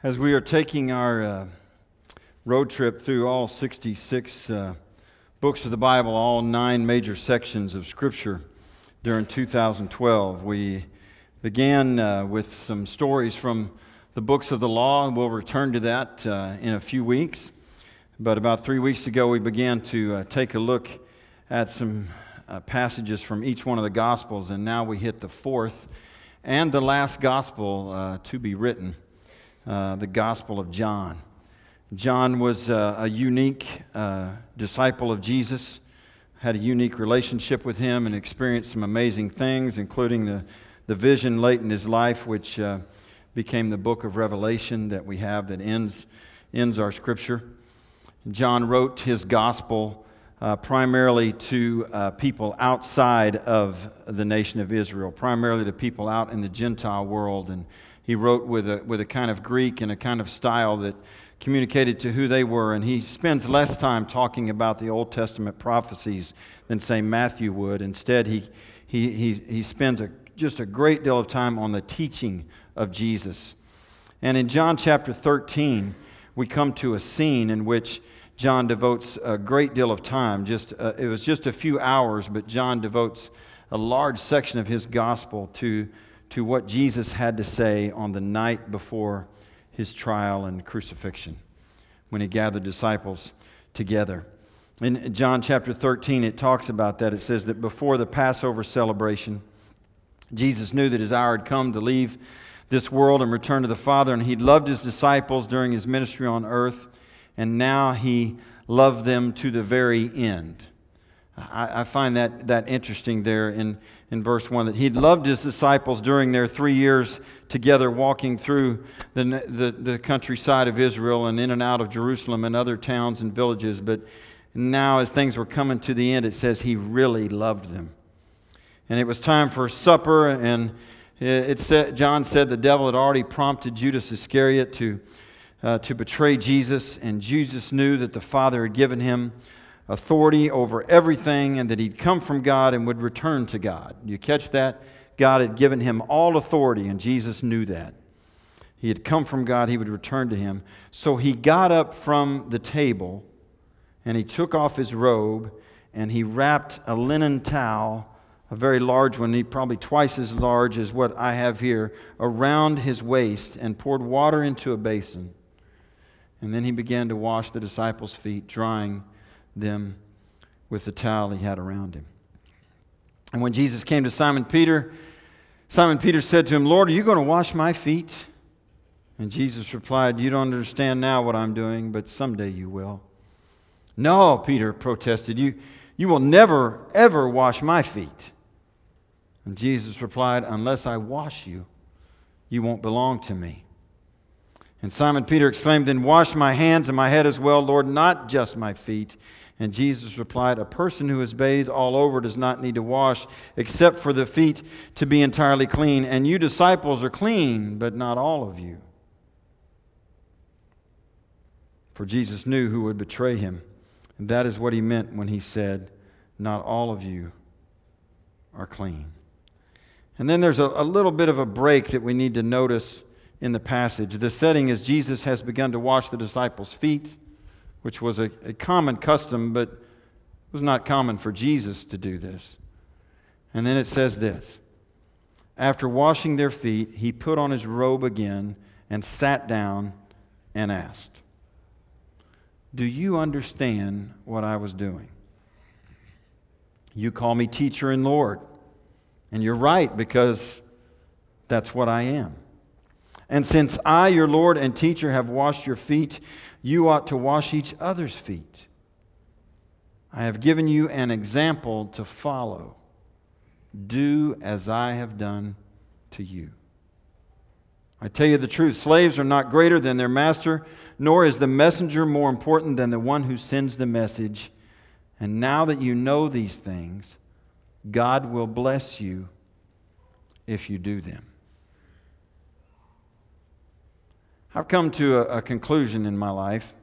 As we are taking our uh, road trip through all 66 uh, books of the Bible, all nine major sections of Scripture during 2012, we began uh, with some stories from the books of the law, and we'll return to that uh, in a few weeks. But about three weeks ago, we began to uh, take a look at some uh, passages from each one of the Gospels, and now we hit the fourth and the last Gospel to be written. Uh, the Gospel of John. John was uh, a unique uh, disciple of Jesus, had a unique relationship with him, and experienced some amazing things, including the, the vision late in his life, which uh, became the book of Revelation that we have that ends, ends our scripture. John wrote his gospel uh, primarily to uh, people outside of the nation of Israel, primarily to people out in the Gentile world. And he wrote with a, with a kind of Greek and a kind of style that communicated to who they were. And he spends less time talking about the Old Testament prophecies than, say, Matthew would. Instead, he, he, he, he spends a, just a great deal of time on the teaching of Jesus. And in John chapter 13, we come to a scene in which John devotes a great deal of time. Just, uh, it was just a few hours, but John devotes a large section of his gospel to to what Jesus had to say on the night before his trial and crucifixion when he gathered disciples together. In John chapter 13, it talks about that. It says that before the Passover celebration, Jesus knew that his hour had come to leave this world and return to the Father, and he'd loved his disciples during his ministry on earth, and now he loved them to the very end. I, I find that, that interesting there in, in verse 1 that he'd loved his disciples during their three years together walking through the, the, the, countryside of Israel and in and out of Jerusalem and other towns and villages. But now, as things were coming to the end, it says he really loved them. And it was time for supper, and it said, John said the devil had already prompted Judas Iscariot to, uh, to betray Jesus, and Jesus knew that the Father had given him authority over everything and that he'd come from God and would return to God. You catch that? God had given him all authority, and Jesus knew that. He had come from God, he would return to him. So he got up from the table and he took off his robe and he wrapped a linen towel, a very large one, probably twice as large as what I have here, around his waist and poured water into a basin. And then he began to wash the disciples' feet, drying them with the towel he had around him. And when Jesus came to Simon Peter, Simon Peter said to him, Lord, are you going to wash my feet? And Jesus replied, You don't understand now what I'm doing, but someday you will. No, Peter protested, You, you will never, ever wash my feet. And Jesus replied, Unless I wash you, you won't belong to me. And Simon Peter exclaimed, Then wash my hands and my head as well, Lord, not just my feet. And Jesus replied, A person who is bathed all over does not need to wash except for the feet to be entirely clean. And you disciples are clean, but not all of you. For Jesus knew who would betray him. And that is what he meant when he said, Not all of you are clean. And then there's a, a little bit of a break that we need to notice in the passage. The setting is Jesus has begun to wash the disciples' feet which was a, a common custom, but it was not common for Jesus to do this. And then it says this After washing their feet, he put on his robe again and sat down and asked, Do you understand what I was doing? You call me teacher and Lord. And you're right, because that's what I am. And since I, your Lord and teacher, have washed your feet, you ought to wash each other's feet. I have given you an example to follow. Do as I have done to you. I tell you the truth slaves are not greater than their master, nor is the messenger more important than the one who sends the message. And now that you know these things, God will bless you if you do them. I've come to a, a conclusion in my life,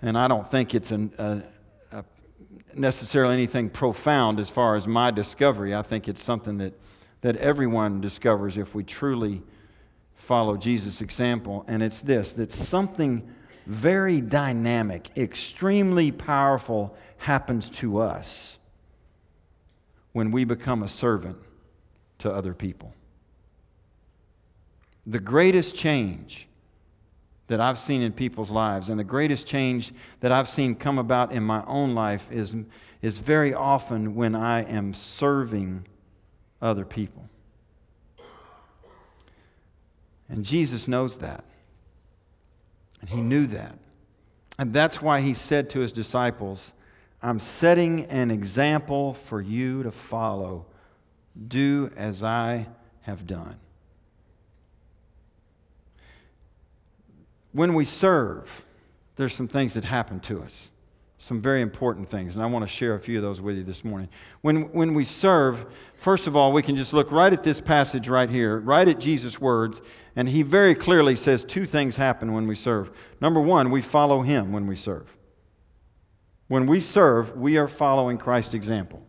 and I don't think it's an, a, a necessarily anything profound as far as my discovery. I think it's something that, that everyone discovers if we truly follow Jesus' example, and it's this that something very dynamic, extremely powerful happens to us when we become a servant to other people. The greatest change that I've seen in people's lives and the greatest change that I've seen come about in my own life is, is very often when I am serving other people. And Jesus knows that. And he knew that. And that's why he said to his disciples, I'm setting an example for you to follow. Do as I have done. When we serve, there's some things that happen to us, some very important things, and I want to share a few of those with you this morning. When, when we serve, first of all, we can just look right at this passage right here, right at Jesus' words, and he very clearly says two things happen when we serve. Number one, we follow him when we serve. When we serve, we are following Christ's example.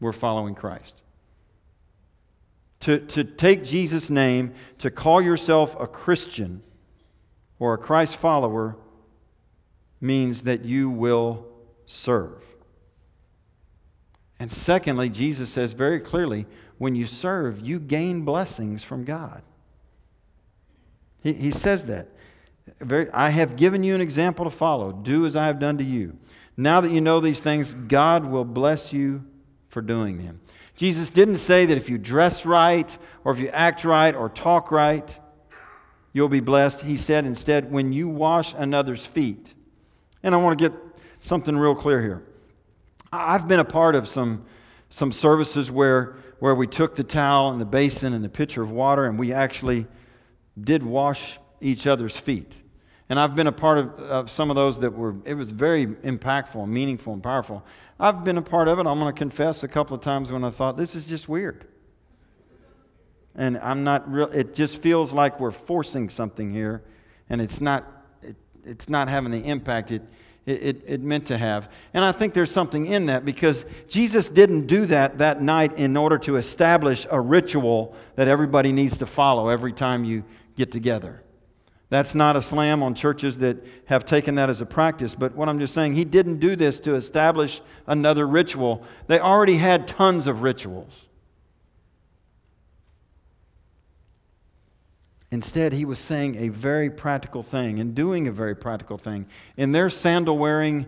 We're following Christ. To, to take Jesus' name, to call yourself a Christian or a Christ follower, means that you will serve. And secondly, Jesus says very clearly when you serve, you gain blessings from God. He, he says that. Very, I have given you an example to follow. Do as I have done to you. Now that you know these things, God will bless you for doing them. Jesus didn't say that if you dress right, or if you act right, or talk right, you'll be blessed. He said instead, when you wash another's feet. And I want to get something real clear here. I've been a part of some, some services where, where we took the towel and the basin and the pitcher of water and we actually did wash each other's feet. And I've been a part of, of some of those that were, it was very impactful, and meaningful, and powerful. I've been a part of it. I'm going to confess a couple of times when I thought, this is just weird. And I'm not real, it just feels like we're forcing something here, and it's not, it, it's not having the impact it, it, it, meant to have. And I think there's something in that because Jesus didn't do that that night in order to establish a ritual that everybody needs to follow every time you get together. That's not a slam on churches that have taken that as a practice, but what I'm just saying, he didn't do this to establish another ritual. They already had tons of rituals. Instead, he was saying a very practical thing and doing a very practical thing. In their sandal wearing,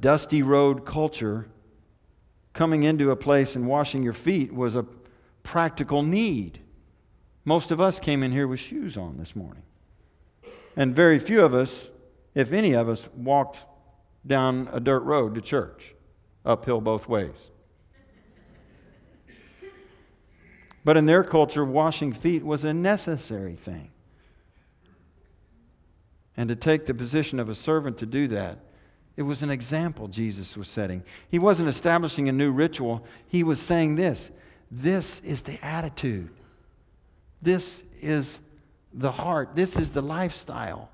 dusty road culture, coming into a place and washing your feet was a practical need. Most of us came in here with shoes on this morning. And very few of us, if any of us, walked down a dirt road to church, uphill both ways. But in their culture, washing feet was a necessary thing. And to take the position of a servant to do that, it was an example Jesus was setting. He wasn't establishing a new ritual, he was saying this this is the attitude. This is the heart. This is the lifestyle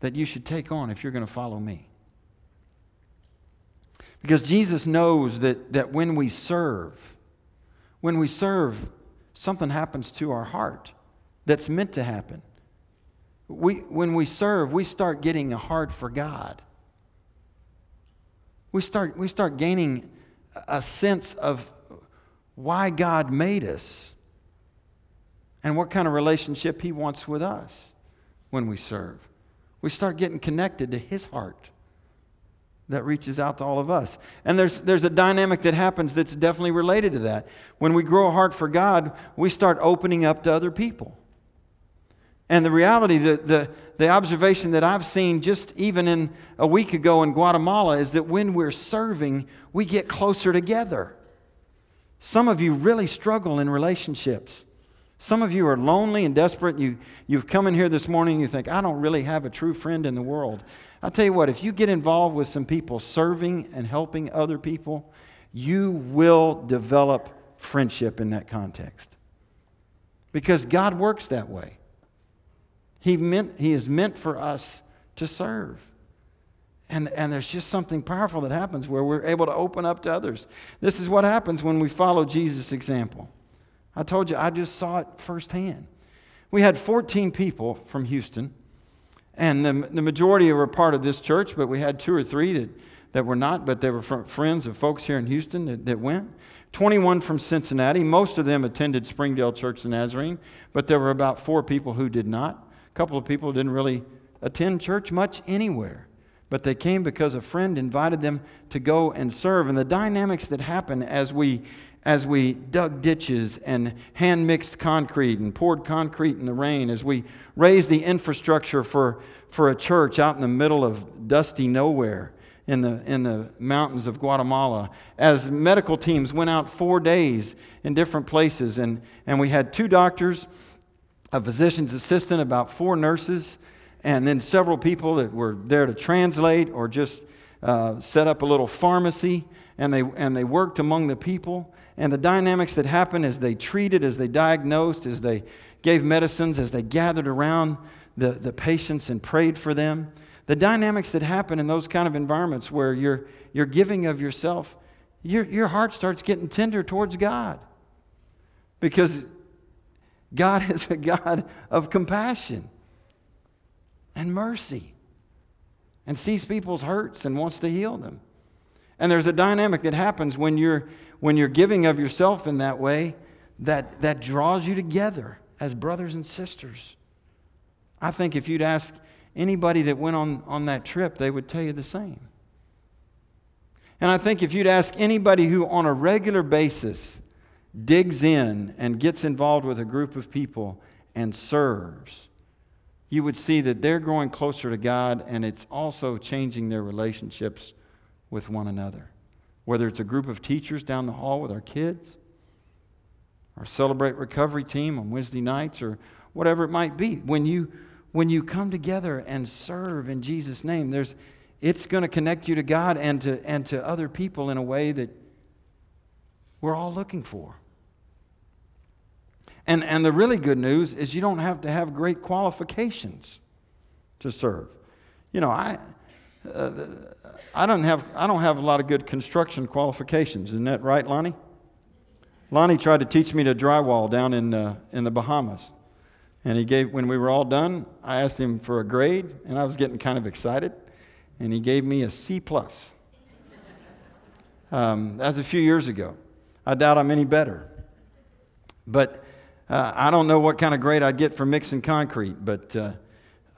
that you should take on if you're going to follow me. Because Jesus knows that, that when we serve, when we serve, something happens to our heart that's meant to happen. We, when we serve, we start getting a heart for God. We start, we start gaining a sense of why God made us and what kind of relationship He wants with us when we serve. We start getting connected to His heart that reaches out to all of us. And there's, there's a dynamic that happens that's definitely related to that. When we grow a heart for God, we start opening up to other people. And the reality, the, the, the observation that I've seen just even in a week ago in Guatemala is that when we're serving, we get closer together. Some of you really struggle in relationships. Some of you are lonely and desperate. You, you've come in here this morning and you think, I don't really have a true friend in the world. I'll tell you what, if you get involved with some people serving and helping other people, you will develop friendship in that context. Because God works that way. He, meant, he is meant for us to serve. And, and there's just something powerful that happens where we're able to open up to others. This is what happens when we follow Jesus' example. I told you, I just saw it firsthand. We had 14 people from Houston, and the, the majority were part of this church, but we had two or three that, that were not, but they were friends of folks here in Houston that, that went. 21 from Cincinnati. Most of them attended Springdale Church in Nazarene, but there were about four people who did not. A couple of people didn't really attend church much anywhere, but they came because a friend invited them to go and serve. And the dynamics that happen as we as we dug ditches and hand mixed concrete and poured concrete in the rain, as we raised the infrastructure for, for a church out in the middle of dusty nowhere in the, in the mountains of Guatemala, as medical teams went out four days in different places, and, and we had two doctors, a physician's assistant, about four nurses, and then several people that were there to translate or just uh, set up a little pharmacy, and they, and they worked among the people and the dynamics that happened as they treated, as they diagnosed, as they gave medicines, as they gathered around the, the patients and prayed for them. The dynamics that happen in those kind of environments where you're, you're giving of yourself, your, your heart starts getting tender towards God. Because God is a God of compassion and mercy and sees people's hurts and wants to heal them. And there's a dynamic that happens when you're when you're giving of yourself in that way, that, that draws you together as brothers and sisters. I think if you'd ask anybody that went on, on that trip, they would tell you the same. And I think if you'd ask anybody who on a regular basis digs in and gets involved with a group of people and serves, you would see that they're growing closer to God and it's also changing their relationships with one another whether it's a group of teachers down the hall with our kids, our Celebrate Recovery team on Wednesday nights, or whatever it might be. When you, when you come together and serve in Jesus' name, there's, it's going to connect you to God and to, and to other people in a way that we're all looking for. And, and the really good news is you don't have to have great qualifications to serve. You know, I, uh, I don't have I don't have a lot of good construction qualifications. Isn't that right, Lonnie? Lonnie tried to teach me to drywall down in uh, in the Bahamas, and he gave when we were all done. I asked him for a grade, and I was getting kind of excited, and he gave me a C plus. Um, that was a few years ago. I doubt I'm any better, but uh, I don't know what kind of grade I'd get for mixing concrete, but. Uh,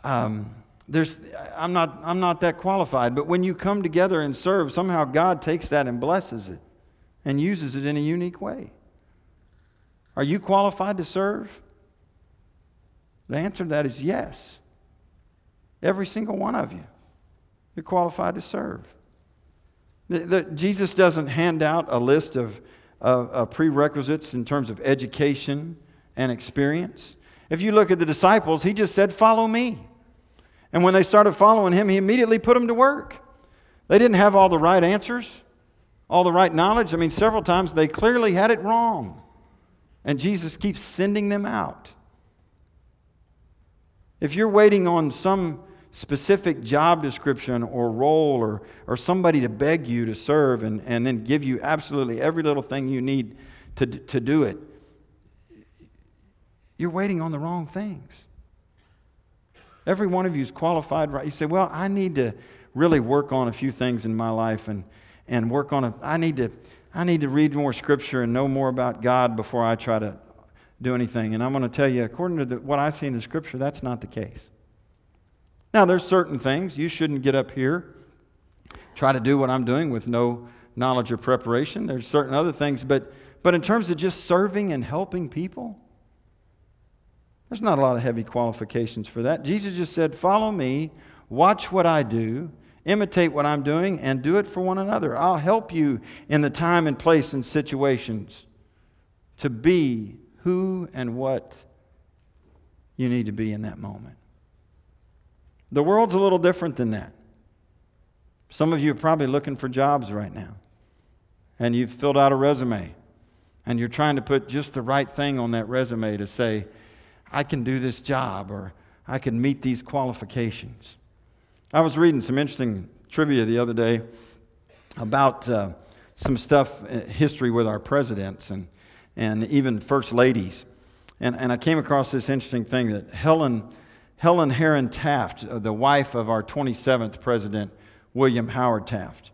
um, there's, I'm, not, I'm not that qualified, but when you come together and serve, somehow God takes that and blesses it and uses it in a unique way. Are you qualified to serve? The answer to that is yes. Every single one of you. You're qualified to serve. The, the, Jesus doesn't hand out a list of, of prerequisites in terms of education and experience. If you look at the disciples, he just said, Follow me. And when they started following him, he immediately put them to work. They didn't have all the right answers, all the right knowledge. I mean, several times they clearly had it wrong. And Jesus keeps sending them out. If you're waiting on some specific job description or role or, or somebody to beg you to serve and, and then give you absolutely every little thing you need to, to do it, you're waiting on the wrong things. Every one of you is qualified, right? You say, Well, I need to really work on a few things in my life and, and work on a, I need to, I need to read more scripture and know more about God before I try to do anything. And I'm going to tell you, according to the, what I see in the scripture, that's not the case. Now, there's certain things you shouldn't get up here, try to do what I'm doing with no knowledge or preparation. There's certain other things, but, but in terms of just serving and helping people, there's not a lot of heavy qualifications for that. Jesus just said, Follow me, watch what I do, imitate what I'm doing, and do it for one another. I'll help you in the time and place and situations to be who and what you need to be in that moment. The world's a little different than that. Some of you are probably looking for jobs right now, and you've filled out a resume, and you're trying to put just the right thing on that resume to say, I can do this job or I can meet these qualifications. I was reading some interesting trivia the other day about uh, some stuff, uh, history with our presidents. And, and even first ladies. And, and I came across this interesting thing that Helen, Helen Herron Taft, uh, the wife of our 27th president, William Howard Taft,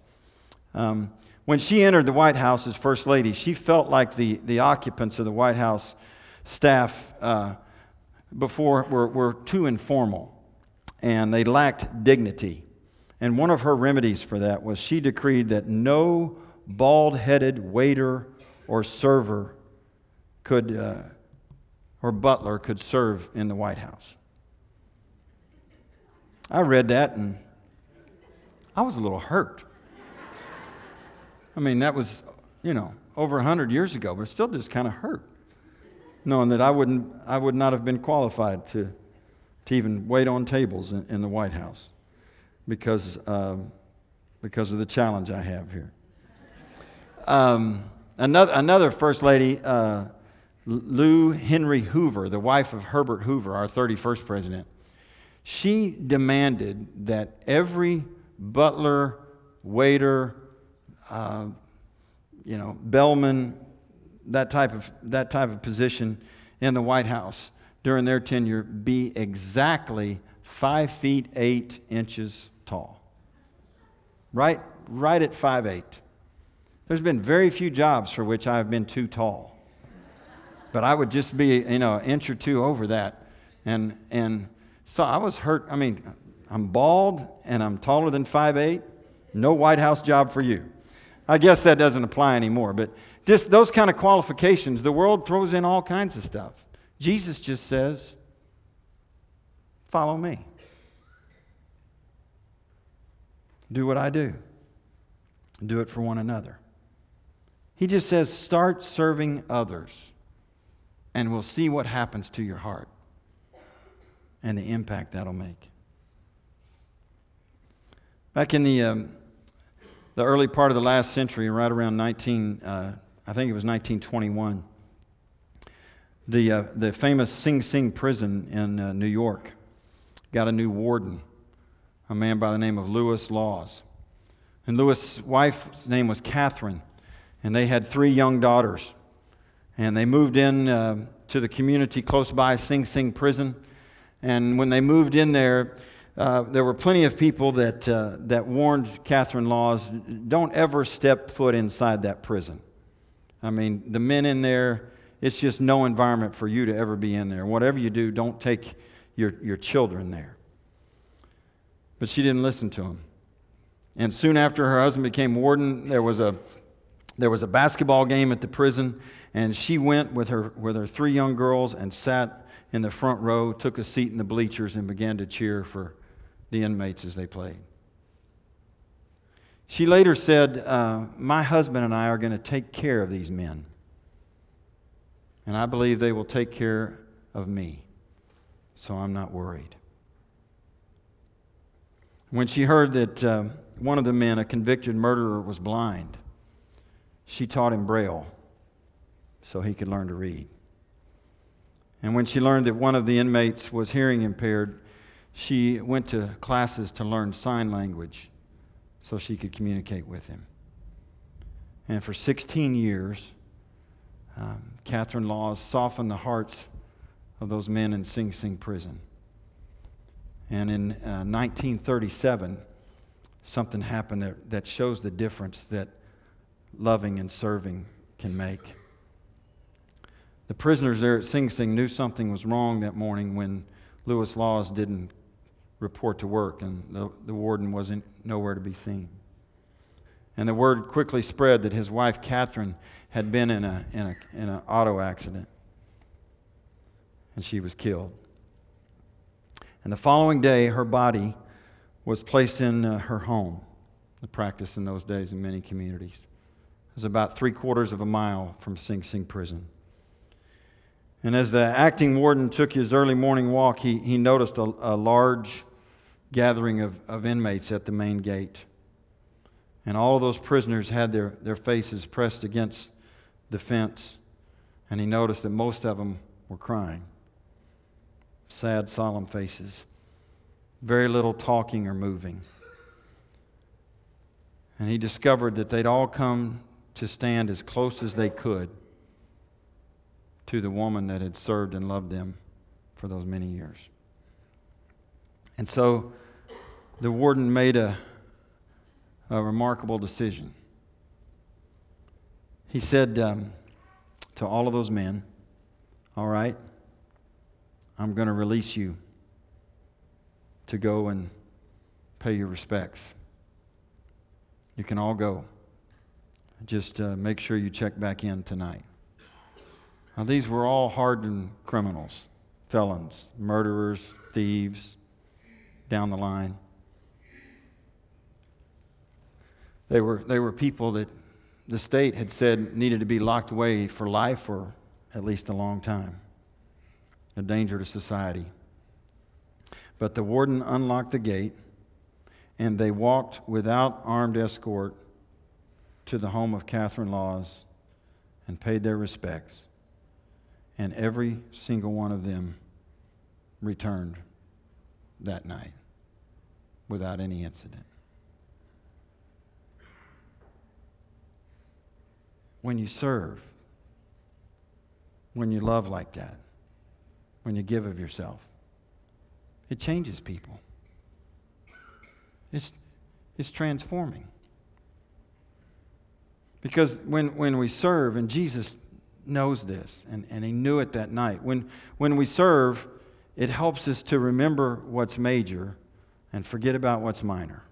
um, when she entered the White House as First Lady, she felt like the, the occupants of the White House staff uh, before were, were too informal and they lacked dignity. And one of her remedies for that was she decreed that no bald headed waiter or server could, uh, or butler could serve in the White House. I read that and I was a little hurt. I mean, that was, you know, over 100 years ago, but it still just kind of hurt knowing that I, wouldn't, I would not have been qualified to, to even wait on tables in, in the White House because, uh, because of the challenge I have here. Um, another, another First Lady, uh, Lou Henry Hoover, the wife of Herbert Hoover, our 31st president, she demanded that every butler, waiter, uh, you know, bellman, that type of, that type of position in the White House during their tenure be exactly five feet eight inches tall. Right, right at five eight. There's been very few jobs for which I've been too tall. But I would just be, you know, an inch or two over that. And, and so I was hurt. I mean, I'm bald and I'm taller than five eight. No White House job for you. I guess that doesn't apply anymore, but this, those kind of qualifications, the world throws in all kinds of stuff. Jesus just says, Follow me. Do what I do, do it for one another. He just says, Start serving others, and we'll see what happens to your heart and the impact that'll make. Back in the um, the early part of the last century, right around 19, uh, I think it was 1921, the, uh, the famous Sing Sing prison in uh, New York got a new warden, a man by the name of Lewis Lawes. And Lewis' wife's name was Catherine, and they had three young daughters. And they moved in uh, to the community close by Sing Sing prison. And when they moved in there, uh, there were plenty of people that, uh, that warned Catherine Lawes don't ever step foot inside that prison. I mean, the men in there, it's just no environment for you to ever be in there. Whatever you do, don't take your, your children there. But she didn't listen to him. And soon after her husband became warden, there was a, there was a basketball game at the prison, and she went with her, with her three young girls and sat in the front row, took a seat in the bleachers, and began to cheer for the inmates as they played. She later said, uh, My husband and I are going to take care of these men. And I believe they will take care of me. So I'm not worried. When she heard that uh, one of the men, a convicted murderer, was blind, she taught him Braille so he could learn to read. And when she learned that one of the inmates was hearing impaired, she went to classes to learn sign language so she could communicate with him. And for 16 years, um, Catherine Lawes softened the hearts of those men in Sing Sing prison. And in uh, 1937, something happened that, that shows the difference that loving and serving can make. The prisoners there at Sing Sing knew something was wrong that morning when Lewis Lawes didn't report to work, and the, the warden wasn't nowhere to be seen. And the word quickly spread that his wife, Catherine, had been in, a, in, a, in an auto accident, and she was killed. And the following day, her body was placed in uh, her home, the practice in those days in many communities. It was about three quarters of a mile from Sing Sing prison. And as the acting warden took his early morning walk, he, he noticed a, a large gathering of, of inmates at the main gate. And all of those prisoners had their, their faces pressed against the fence. And he noticed that most of them were crying. Sad, solemn faces. Very little talking or moving. And he discovered that they'd all come to stand as close as they could to the woman that had served and loved them for those many years. And so the warden made a, a remarkable decision. He said um, to all of those men, All right, I'm going to release you to go and pay your respects. You can all go. Just uh, make sure you check back in tonight. Now, these were all hardened criminals, felons, murderers, thieves, down the line. They were, they were people that the state had said needed to be locked away for life or at least a long time, a danger to society. But the warden unlocked the gate, and they walked without armed escort to the home of Catherine Lawes and paid their respects and every single one of them returned that night without any incident. When you serve, when you love like that, when you give of yourself, it changes people. It's, it's transforming. Because when, when we serve, and Jesus knows this, and, and he knew it that night. When, when we serve, it helps us to remember what's major and forget about what's minor.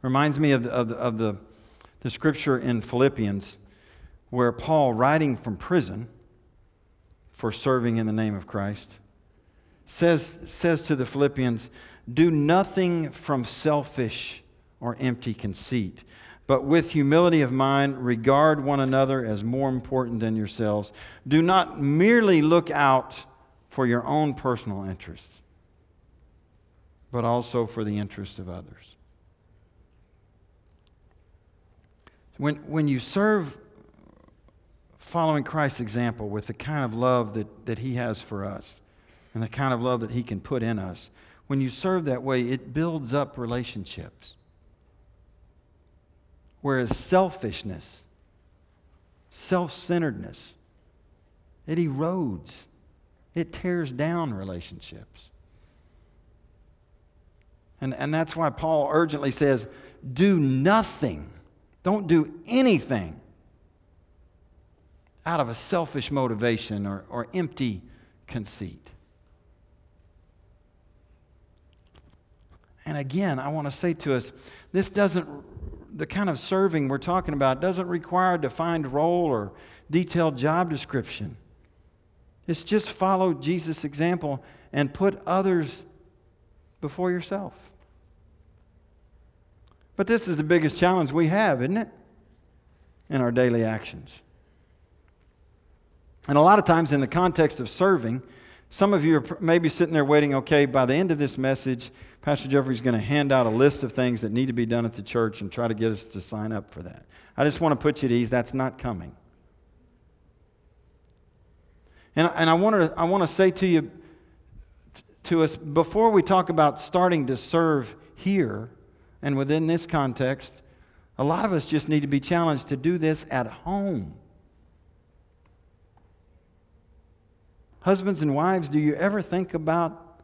Reminds me of the, of the, of the, the scripture in Philippians where Paul, writing from prison for serving in the name of Christ, says, says to the Philippians, Do nothing from selfish or empty conceit but with humility of mind, regard one another as more important than yourselves. Do not merely look out for your own personal interests, but also for the interest of others. When, when you serve following Christ's example with the kind of love that, that He has for us and the kind of love that He can put in us, when you serve that way, it builds up relationships. Whereas selfishness, self centeredness, it erodes, it tears down relationships. And, and that's why Paul urgently says, do nothing, don't do anything out of a selfish motivation or, or empty conceit. And again, I want to say to us this doesn't the kind of serving we're talking about doesn't require a defined role or detailed job description. It's just follow Jesus' example and put others before yourself. But this is the biggest challenge we have, isn't it? In our daily actions. And a lot of times, in the context of serving, some of you are maybe sitting there waiting, okay, by the end of this message, Pastor Jeffrey's going to hand out a list of things that need to be done at the church and try to get us to sign up for that. I just want to put you at ease. That's not coming. And, and I, want to, I want to say to you, to us, before we talk about starting to serve here and within this context, a lot of us just need to be challenged to do this at home. Husbands and wives, do you ever think about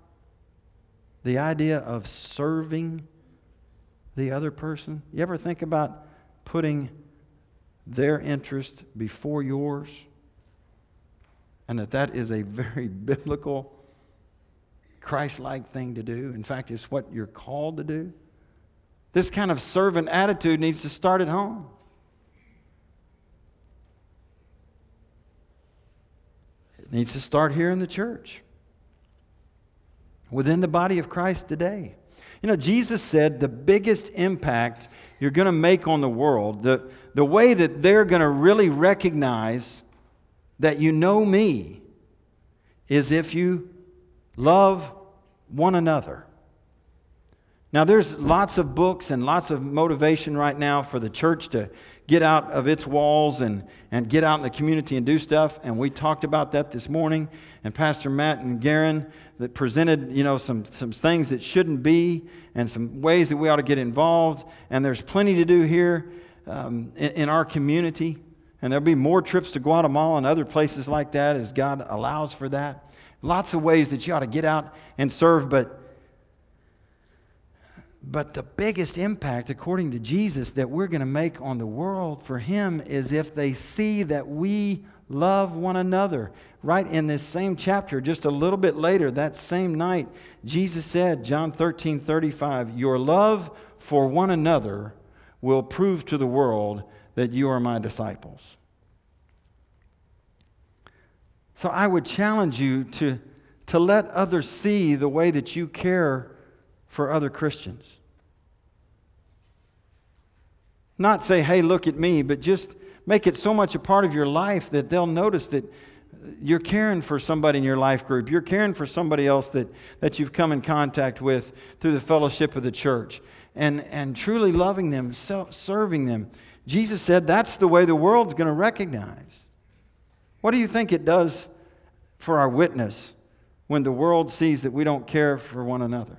the idea of serving the other person? You ever think about putting their interest before yours? And that that is a very biblical, Christ like thing to do. In fact, it's what you're called to do. This kind of servant attitude needs to start at home. It needs to start here in the church within the body of Christ today. You know, Jesus said the biggest impact you're going to make on the world, the, the way that they're going to really recognize that you know me, is if you love one another. Now, there's lots of books and lots of motivation right now for the church to get out of its walls and, and get out in the community and do stuff. And we talked about that this morning. And Pastor Matt and Garen that presented, you know, some, some things that shouldn't be and some ways that we ought to get involved. And there's plenty to do here um, in, in our community. And there'll be more trips to Guatemala and other places like that as God allows for that. Lots of ways that you ought to get out and serve, but but the biggest impact, according to Jesus, that we're going to make on the world for Him is if they see that we love one another. Right in this same chapter, just a little bit later, that same night, Jesus said, John 13 35, Your love for one another will prove to the world that you are my disciples. So I would challenge you to, to let others see the way that you care for other Christians. Not say, hey, look at me, but just make it so much a part of your life that they'll notice that you're caring for somebody in your life group. You're caring for somebody else that, that you've come in contact with through the fellowship of the church and, and truly loving them, serving them. Jesus said that's the way the world's going to recognize. What do you think it does for our witness when the world sees that we don't care for one another?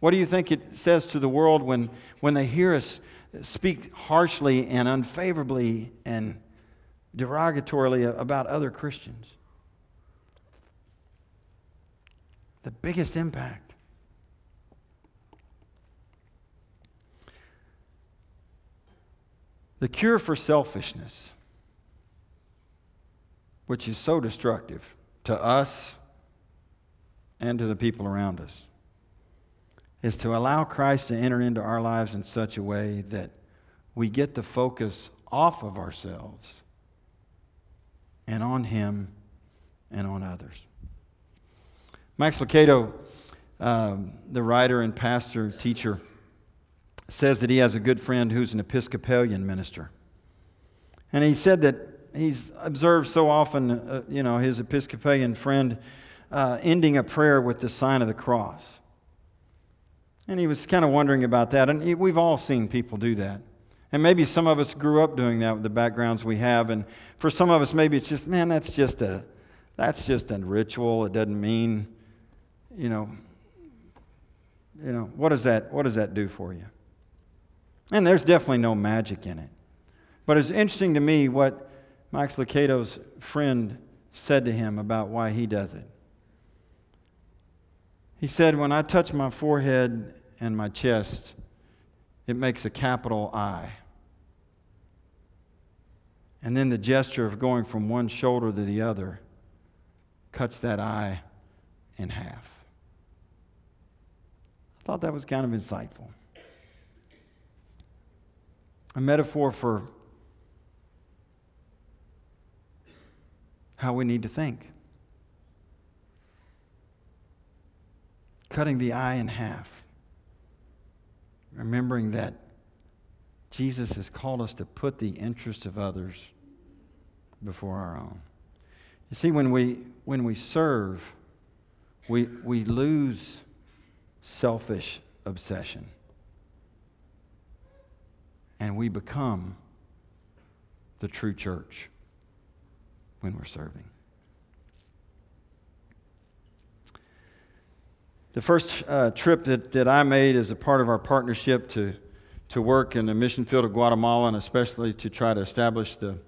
What do you think it says to the world when, when they hear us speak harshly and unfavorably and derogatorily about other Christians? The biggest impact. The cure for selfishness, which is so destructive to us and to the people around us is to allow Christ to enter into our lives in such a way that we get the focus off of ourselves and on Him and on others. Max Lucado, um, the writer and pastor, teacher, says that he has a good friend who's an Episcopalian minister. And he said that he's observed so often, uh, you know, his Episcopalian friend uh, ending a prayer with the sign of the cross. And he was kind of wondering about that. And we've all seen people do that. And maybe some of us grew up doing that with the backgrounds we have. And for some of us, maybe it's just, man, that's just a, that's just a ritual. It doesn't mean, you know, you know, what does that, what does that do for you? And there's definitely no magic in it. But it's interesting to me what Max Lucado's friend said to him about why he does it. He said, When I touch my forehead and my chest, it makes a capital I. And then the gesture of going from one shoulder to the other cuts that I in half. I thought that was kind of insightful. A metaphor for how we need to think. Cutting the eye in half remembering that Jesus has called us to put the interests of others before our own. You see, when we, when we serve, we, we lose selfish obsession. And we become the true church when we're serving. The first uh, trip that, that I made as a part of our partnership to, to work in the mission field of Guatemala and especially to try to establish the,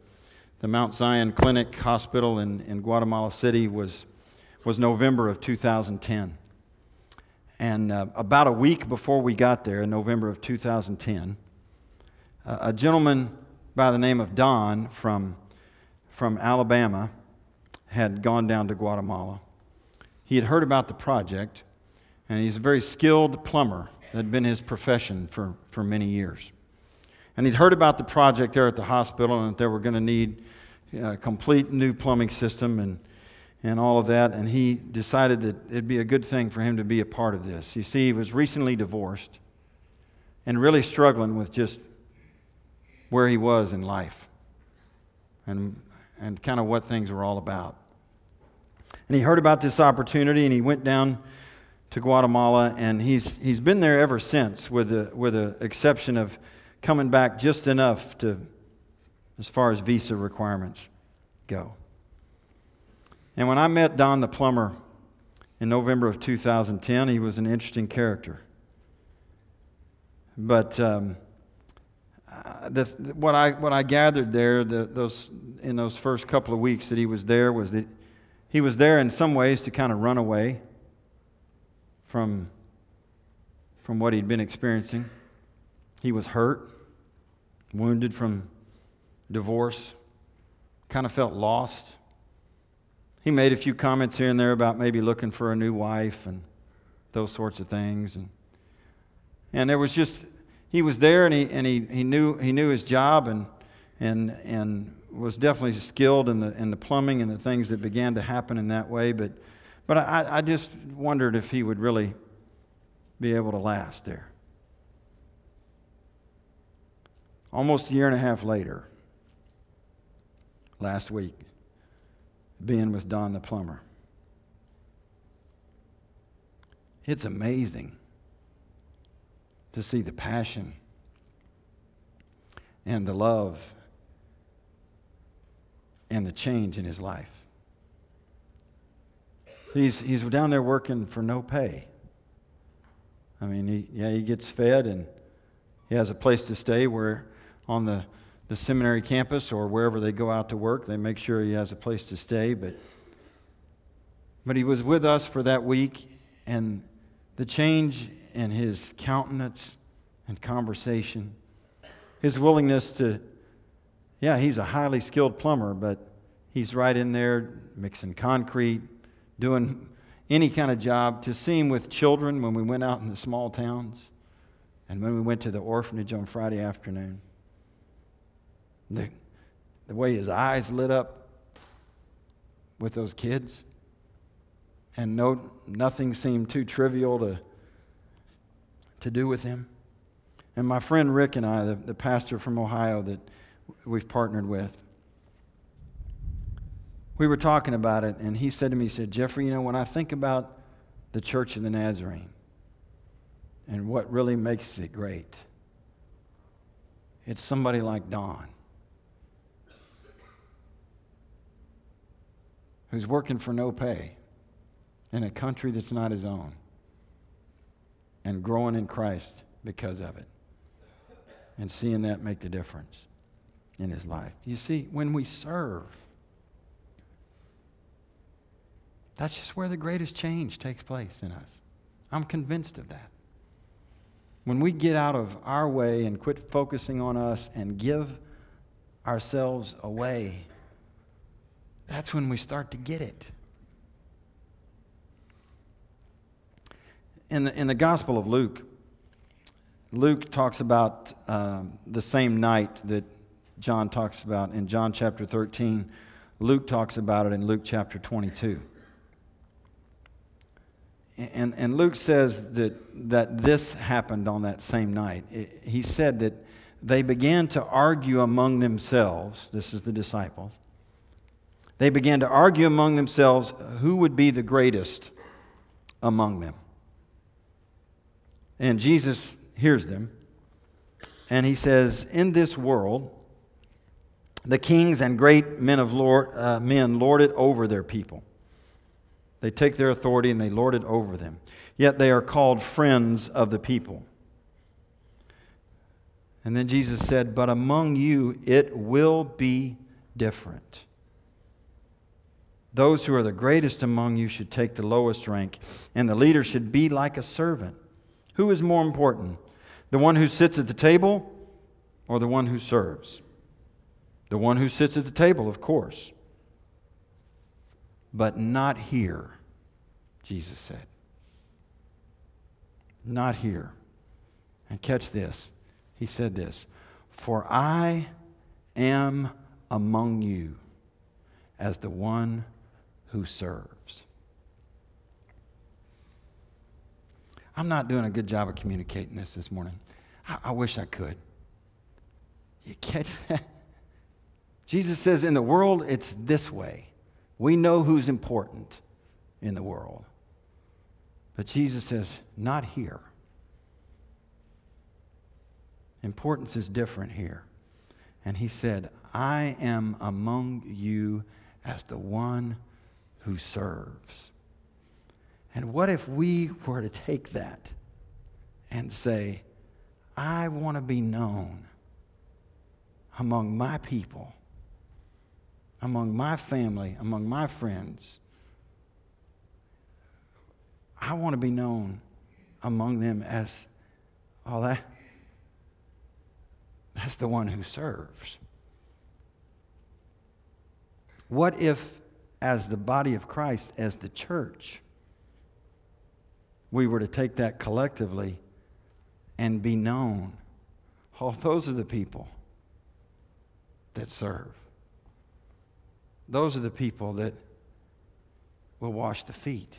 the Mount Zion Clinic Hospital in, in Guatemala City was, was November of 2010. And uh, about a week before we got there, in November of 2010, uh, a gentleman by the name of Don from, from Alabama had gone down to Guatemala. He had heard about the project and he's a very skilled plumber. That had been his profession for, for many years. And he'd heard about the project there at the hospital and that they were going to need a complete new plumbing system and, and all of that. And he decided that it'd be a good thing for him to be a part of this. You see, he was recently divorced and really struggling with just where he was in life and, and kind of what things were all about. And he heard about this opportunity and he went down to Guatemala, and he's, he's been there ever since, with the, with exception of coming back just enough to, as far as visa requirements go. And when I met Don the plumber in November of 2010, he was an interesting character. But um, the, what, I, what I gathered there the, those, in those first couple of weeks that he was there was that he was there in some ways to kind of run away from, from what he'd been experiencing. He was hurt, wounded from divorce, kind of felt lost. He made a few comments here and there about maybe looking for a new wife and those sorts of things. And, and there was just, he was there and he, and he, he, knew, he knew his job and, and, and was definitely skilled in the, in the plumbing and the things that began to happen in that way. But, but I, I just wondered if he would really be able to last there. Almost a year and a half later, last week, being with Don the plumber. It's amazing to see the passion and the love and the change in his life. He's, he's down there working for no pay. I mean, he, yeah, he gets fed and he has a place to stay where on the, the seminary campus or wherever they go out to work, they make sure he has a place to stay. But, but he was with us for that week, and the change in his countenance and conversation, his willingness to, yeah, he's a highly skilled plumber, but he's right in there mixing concrete, doing any kind of job, to see him with children when we went out in the small towns and when we went to the orphanage on Friday afternoon. The, the way his eyes lit up with those kids, and no, nothing seemed too trivial to, to do with him. And my friend Rick and I, the, the pastor from Ohio that we've partnered with, we were talking about it, and he said to me, he said, Jeffrey, you know, when I think about the Church of the Nazarene and what really makes it great, it's somebody like Don. Who's working for no pay in a country that's not his own and growing in Christ because of it and seeing that make the difference in his life. You see, when we serve, That's just where the greatest change takes place in us. I'm convinced of that. When we get out of our way and quit focusing on us and give ourselves away, that's when we start to get it. In the, in the Gospel of Luke, Luke talks about um, the same night that John talks about in John chapter 13. Luke talks about it in Luke chapter 22. And, and Luke says that, that this happened on that same night. It, he said that they began to argue among themselves. This is the disciples. They began to argue among themselves who would be the greatest among them. And Jesus hears them. And he says, In this world, the kings and great men of Lord, uh, men lord it over their people. They take their authority and they lord it over them. Yet they are called friends of the people. And then Jesus said, But among you it will be different. Those who are the greatest among you should take the lowest rank, and the leader should be like a servant. Who is more important, the one who sits at the table or the one who serves? The one who sits at the table, of course but not here, Jesus said. Not here. And catch this. He said this For I am among you as the one who serves. I'm not doing a good job of communicating this this morning. I, I wish I could. You catch that? Jesus says, in the world, it's this way. We know who's important in the world. But Jesus says, not here. Importance is different here. And he said, I am among you as the one who serves. And what if we were to take that and say, I want to be known among my people, among my family, among my friends. I want to be known among them as, oh, that, that's the one who serves. What if, as the body of Christ, as the church, we were to take that collectively and be known? Oh, those are the people that serve. Those are the people that will wash the feet.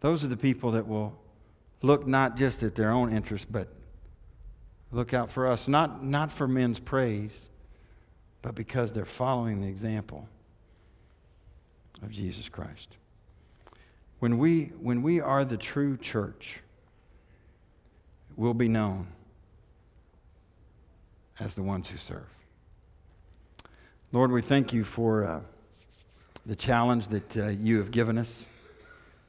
Those are the people that will look not just at their own interests, but look out for us, not, not for men's praise, but because they're following the example of Jesus Christ. When we, when we are the true church, we'll be known as the ones who serve. Lord, we thank you for uh, the challenge that uh, you have given us.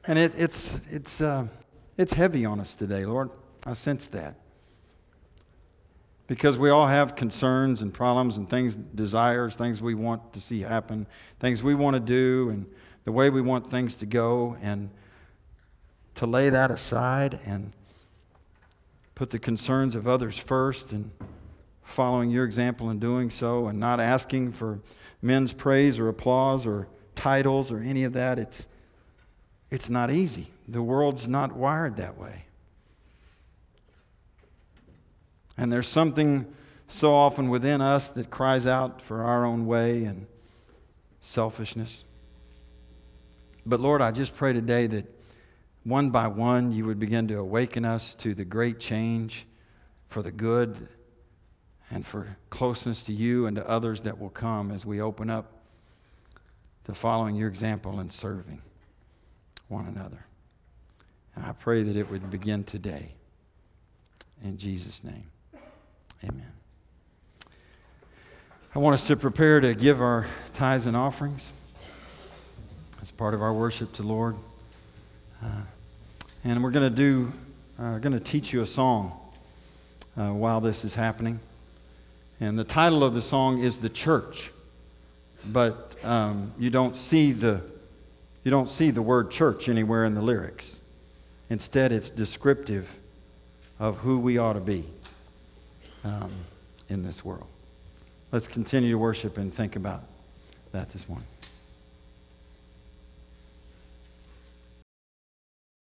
And it, it's, it's, uh, it's heavy on us today, Lord. I sense that. Because we all have concerns and problems and things, desires, things we want to see happen, things we want to do, and the way we want things to go. And to lay that aside and put the concerns of others first and following your example in doing so and not asking for men's praise or applause or titles or any of that. It's, it's not easy. The world's not wired that way. And there's something so often within us that cries out for our own way and selfishness. But Lord, I just pray today that one by one you would begin to awaken us to the great change for the good and for closeness to you and to others that will come as we open up to following your example and serving one another. And I pray that it would begin today. In Jesus' name, amen. I want us to prepare to give our tithes and offerings part of our worship to Lord. Uh, and we're going to do, uh, going to teach you a song uh, while this is happening. And the title of the song is The Church. But um, you, don't see the, you don't see the word church anywhere in the lyrics. Instead, it's descriptive of who we ought to be um, in this world. Let's continue to worship and think about that this morning.